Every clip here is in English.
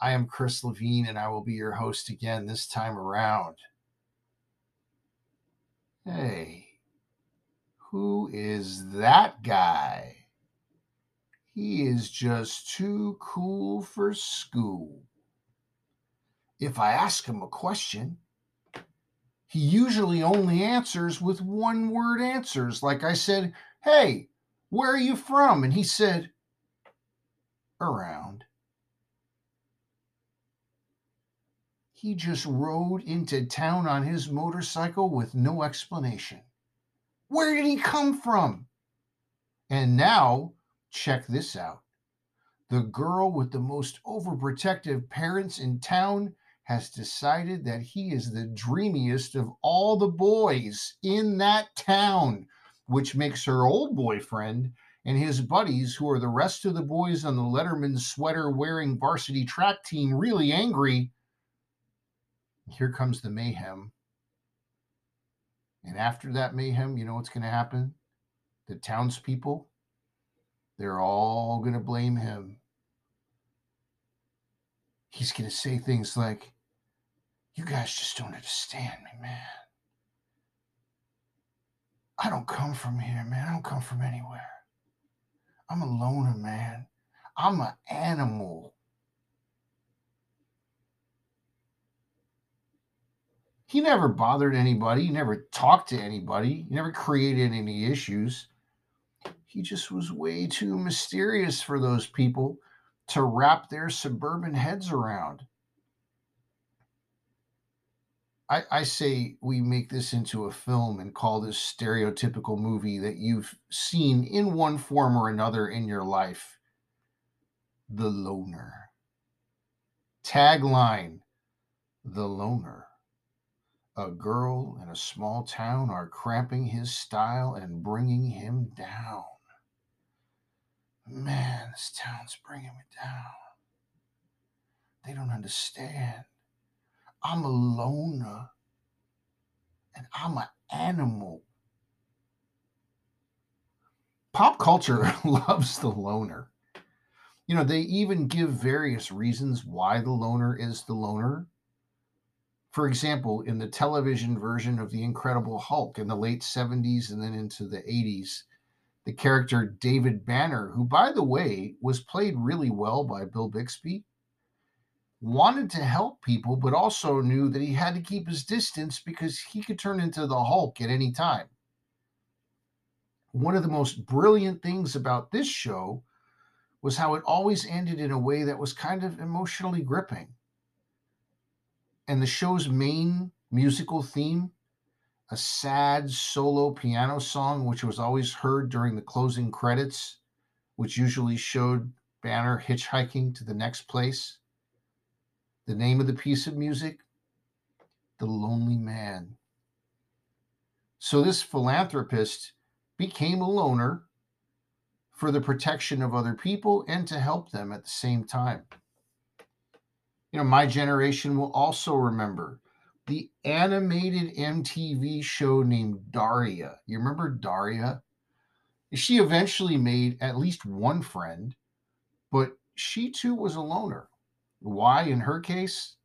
I am Chris Levine, and I will be your host again this time around. Hey, who is that guy? He is just too cool for school. If I ask him a question, he usually only answers with one word answers. Like I said, Hey, where are you from? And he said, Around. He just rode into town on his motorcycle with no explanation. Where did he come from? And now, check this out. The girl with the most overprotective parents in town has decided that he is the dreamiest of all the boys in that town, which makes her old boyfriend and his buddies, who are the rest of the boys on the Letterman sweater wearing varsity track team, really angry. Here comes the mayhem. And after that mayhem, you know what's going to happen? The townspeople, they're all going to blame him. He's going to say things like, you guys just don't understand me, man. I don't come from here, man. I don't come from anywhere. I'm a loner, man. I'm an animal. He never bothered anybody. He never talked to anybody. He never created any issues. He just was way too mysterious for those people to wrap their suburban heads around. I, I say we make this into a film and call this stereotypical movie that you've seen in one form or another in your life The Loner. Tagline The Loner. A girl in a small town are cramping his style and bringing him down. Man, this town's bringing me down. They don't understand. I'm a loner and I'm an animal. Pop culture loves the loner. You know, they even give various reasons why the loner is the loner. For example, in the television version of The Incredible Hulk in the late 70s and then into the 80s, the character David Banner, who, by the way, was played really well by Bill Bixby, wanted to help people, but also knew that he had to keep his distance because he could turn into the Hulk at any time. One of the most brilliant things about this show was how it always ended in a way that was kind of emotionally gripping. And the show's main musical theme, a sad solo piano song, which was always heard during the closing credits, which usually showed Banner hitchhiking to the next place the name of the piece of music? The Lonely Man. So this philanthropist became a loner for the protection of other people and to help them at the same time. You know, my generation will also remember the animated MTV show named Daria. You remember Daria? She eventually made at least one friend, but she too was a loner. Why, in her case,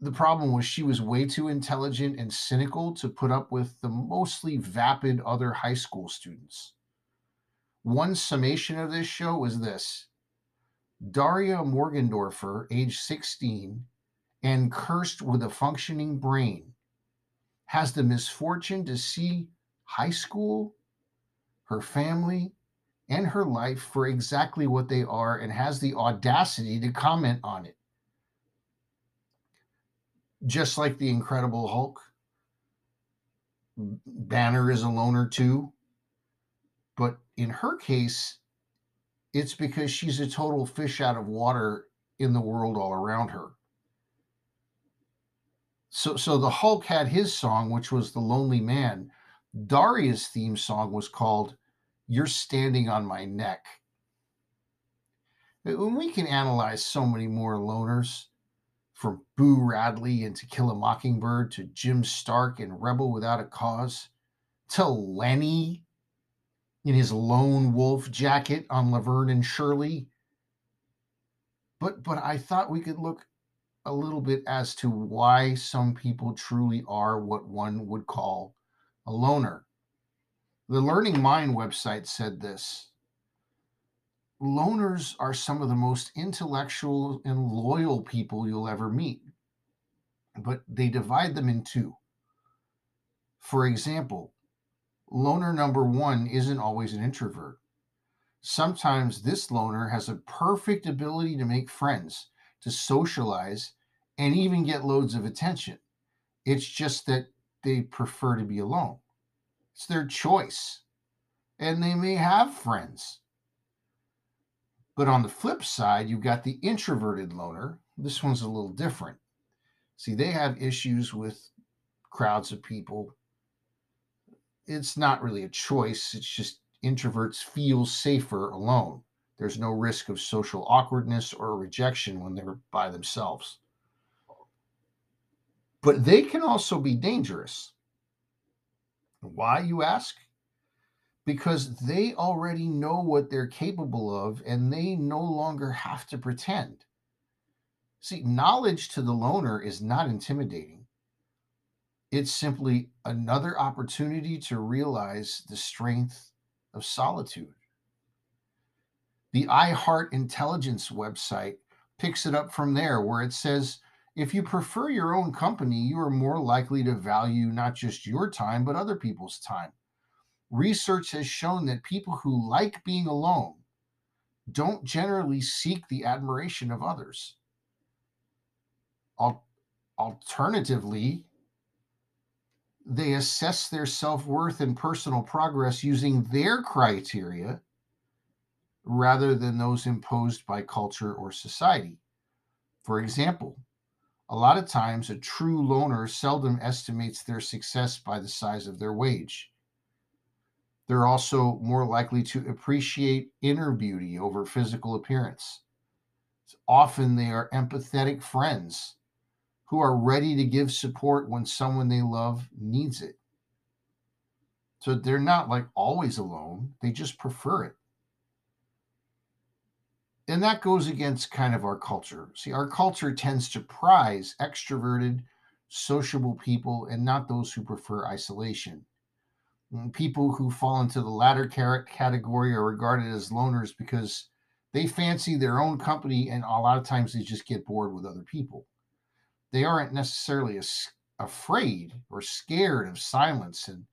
the problem was she was way too intelligent and cynical to put up with the mostly vapid other high school students. One summation of this show was this Daria Morgendorffer, age 16, and cursed with a functioning brain, has the misfortune to see high school, her family, and her life for exactly what they are and has the audacity to comment on it. Just like the Incredible Hulk, Banner is a loner too. But in her case, it's because she's a total fish out of water in the world all around her. So, so the Hulk had his song, which was The Lonely Man. Daria's theme song was called You're Standing on My Neck. We can analyze so many more loners, from Boo Radley in To Kill a Mockingbird to Jim Stark in Rebel Without a Cause to Lenny in his lone wolf jacket on Laverne and Shirley. But but I thought we could look a little bit as to why some people truly are what one would call a loner. The Learning Mind website said this Loners are some of the most intellectual and loyal people you'll ever meet, but they divide them in two. For example, loner number one isn't always an introvert. Sometimes this loner has a perfect ability to make friends to socialize, and even get loads of attention. It's just that they prefer to be alone. It's their choice. And they may have friends. But on the flip side, you've got the introverted loner. This one's a little different. See, they have issues with crowds of people. It's not really a choice, it's just introverts feel safer alone. There's no risk of social awkwardness or rejection when they're by themselves. But they can also be dangerous. Why, you ask? Because they already know what they're capable of and they no longer have to pretend. See, knowledge to the loner is not intimidating. It's simply another opportunity to realize the strength of solitude. The iHeart Intelligence website picks it up from there, where it says if you prefer your own company, you are more likely to value not just your time, but other people's time. Research has shown that people who like being alone don't generally seek the admiration of others. Alternatively, they assess their self worth and personal progress using their criteria rather than those imposed by culture or society. For example, a lot of times a true loner seldom estimates their success by the size of their wage. They're also more likely to appreciate inner beauty over physical appearance. Often they are empathetic friends who are ready to give support when someone they love needs it. So they're not like always alone, they just prefer it and that goes against kind of our culture. See, our culture tends to prize extroverted, sociable people and not those who prefer isolation. Mm, people who fall into the latter category are regarded as loners because they fancy their own company and a lot of times they just get bored with other people. They aren't necessarily as afraid or scared of silence and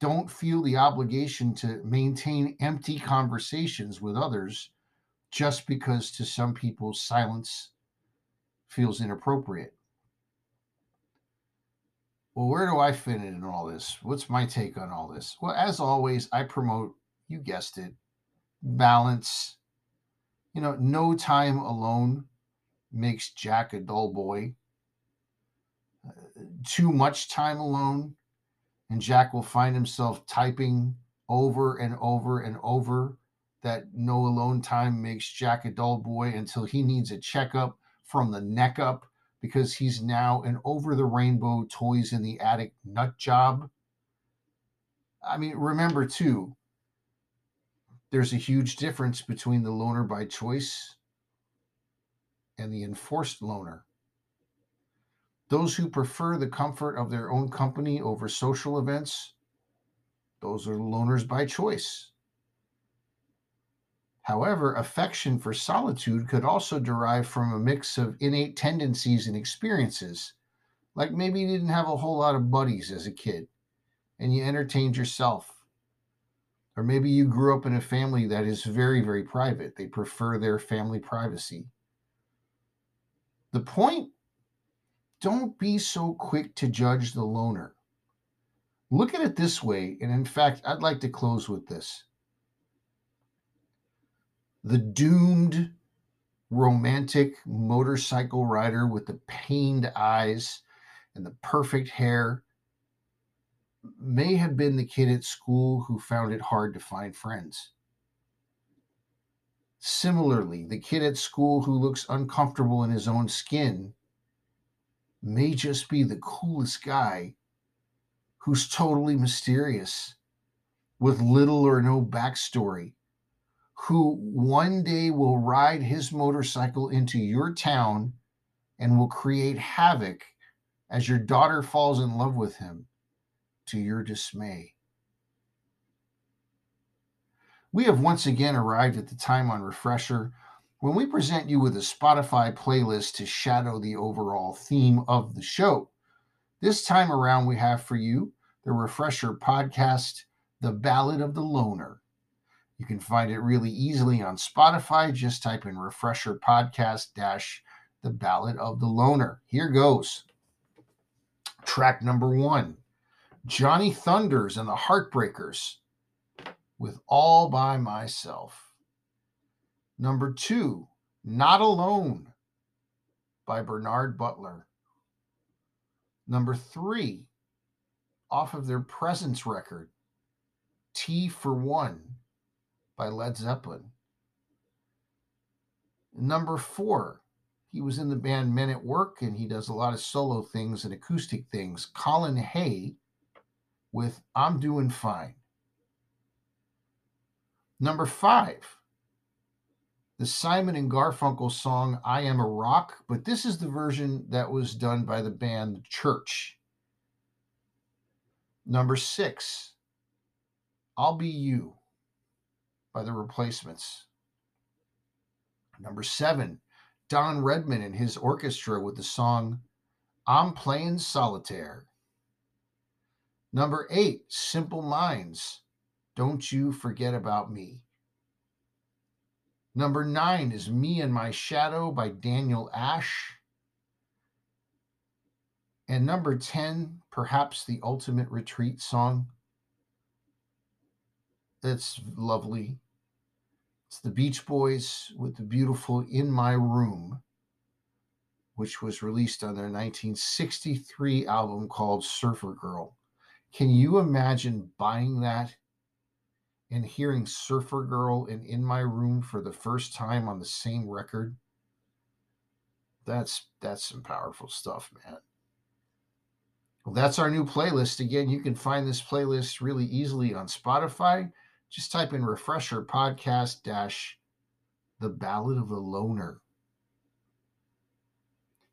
don't feel the obligation to maintain empty conversations with others just because to some people silence feels inappropriate. Well, where do I fit in all this? What's my take on all this? Well, as always, I promote, you guessed it, balance. You know, no time alone makes Jack a dull boy. Too much time alone, and Jack will find himself typing over and over and over that no alone time makes Jack a dull boy until he needs a checkup from the neck up because he's now an over the rainbow toys in the attic nut job. I mean, remember too, there's a huge difference between the loner by choice and the enforced loner. Those who prefer the comfort of their own company over social events, those are loners by choice. However, affection for solitude could also derive from a mix of innate tendencies and experiences. Like maybe you didn't have a whole lot of buddies as a kid and you entertained yourself. Or maybe you grew up in a family that is very, very private. They prefer their family privacy. The point don't be so quick to judge the loner. Look at it this way. And in fact, I'd like to close with this the doomed romantic motorcycle rider with the pained eyes and the perfect hair may have been the kid at school who found it hard to find friends. Similarly, the kid at school who looks uncomfortable in his own skin may just be the coolest guy who's totally mysterious with little or no backstory, who one day will ride his motorcycle into your town and will create havoc as your daughter falls in love with him to your dismay. We have once again arrived at the time on Refresher when we present you with a Spotify playlist to shadow the overall theme of the show. This time around, we have for you the Refresher podcast, The Ballad of the Loner. You can find it really easily on Spotify. Just type in Refresher Podcast dash The Ballad of the Loner. Here goes. Track number one Johnny Thunders and the Heartbreakers with All by Myself. Number two, Not Alone by Bernard Butler. Number three, off of their Presence record, Tea for One by Led Zeppelin. Number four, he was in the band Men at Work and he does a lot of solo things and acoustic things. Colin Hay with I'm Doing Fine. Number five, the Simon and Garfunkel song I Am a Rock, but this is the version that was done by the band Church. Number six, I'll Be You by the Replacements. Number seven, Don Redman and his orchestra with the song I'm Playing Solitaire. Number eight, Simple Minds. Don't you forget about me. Number nine is Me and My Shadow by Daniel Ash. And number 10, perhaps the ultimate retreat song. That's lovely. It's the Beach Boys with the beautiful In My Room, which was released on their 1963 album called Surfer Girl. Can you imagine buying that and hearing Surfer Girl and In My Room for the first time on the same record? That's that's some powerful stuff, man. Well, that's our new playlist. Again, you can find this playlist really easily on Spotify. Just type in refresher podcast dash the ballad of the loner.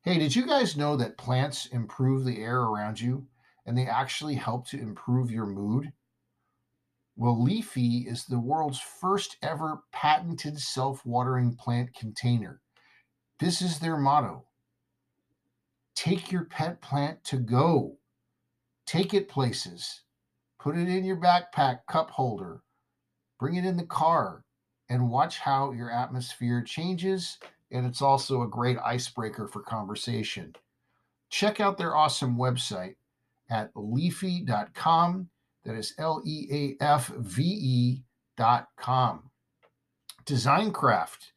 Hey, did you guys know that plants improve the air around you? and they actually help to improve your mood? Well, Leafy is the world's first ever patented self watering plant container. This is their motto Take your pet plant to go, take it places, put it in your backpack cup holder, bring it in the car, and watch how your atmosphere changes. And it's also a great icebreaker for conversation. Check out their awesome website at leafy.com. That is L E A F V com. Dezignkraft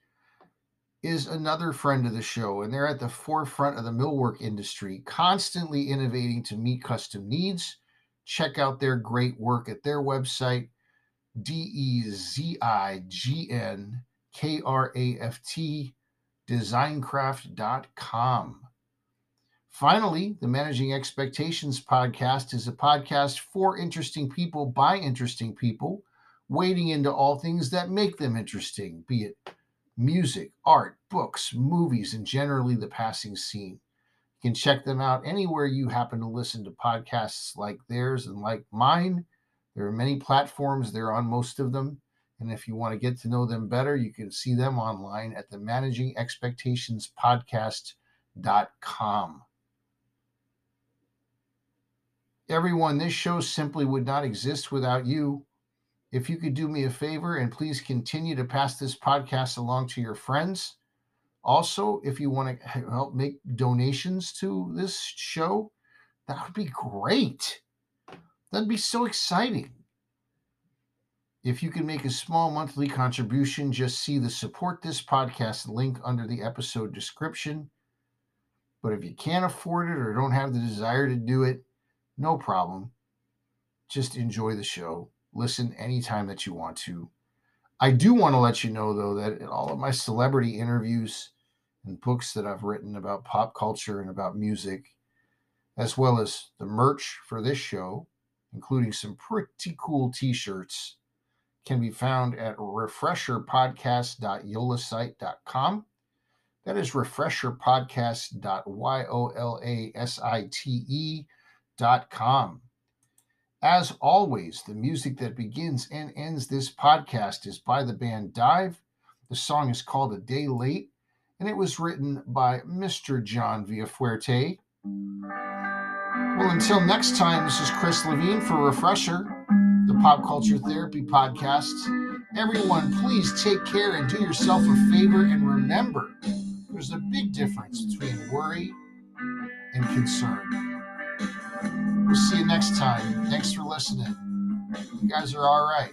is another friend of the show, and they're at the forefront of the millwork industry, constantly innovating to meet custom needs. Check out their great work at their website, D E Z I G N K R A F T, dezignkraft.com. Finally, the Managing Expectations podcast is a podcast for interesting people by interesting people, wading into all things that make them interesting, be it music, art, books, movies, and generally the passing scene. You can check them out anywhere you happen to listen to podcasts like theirs and like mine. There are many platforms, they're on most of them. And if you want to get to know them better, you can see them online at the Managing Expectations Podcast.com. Everyone, this show simply would not exist without you. If you could do me a favor and please continue to pass this podcast along to your friends. Also, if you want to help make donations to this show, that would be great. That'd be so exciting. If you can make a small monthly contribution, just see the support this podcast link under the episode description. But if you can't afford it or don't have the desire to do it, no problem. Just enjoy the show. Listen anytime that you want to. I do want to let you know, though, that in all of my celebrity interviews and books that I've written about pop culture and about music, as well as the merch for this show, including some pretty cool t shirts, can be found at refresherpodcast.yolasite.com. That is refresherpodcast.yolasite.com. As always, the music that begins and ends this podcast is by the band Dive. The song is called A Day Late, and it was written by Mr. John Villafuerte. Well, until next time, this is Chris Levine for Refresher, the Pop Culture Therapy Podcast. Everyone, please take care and do yourself a favor and remember there's a big difference between worry and concern. We'll see you next time. Thanks for listening. You guys are all right.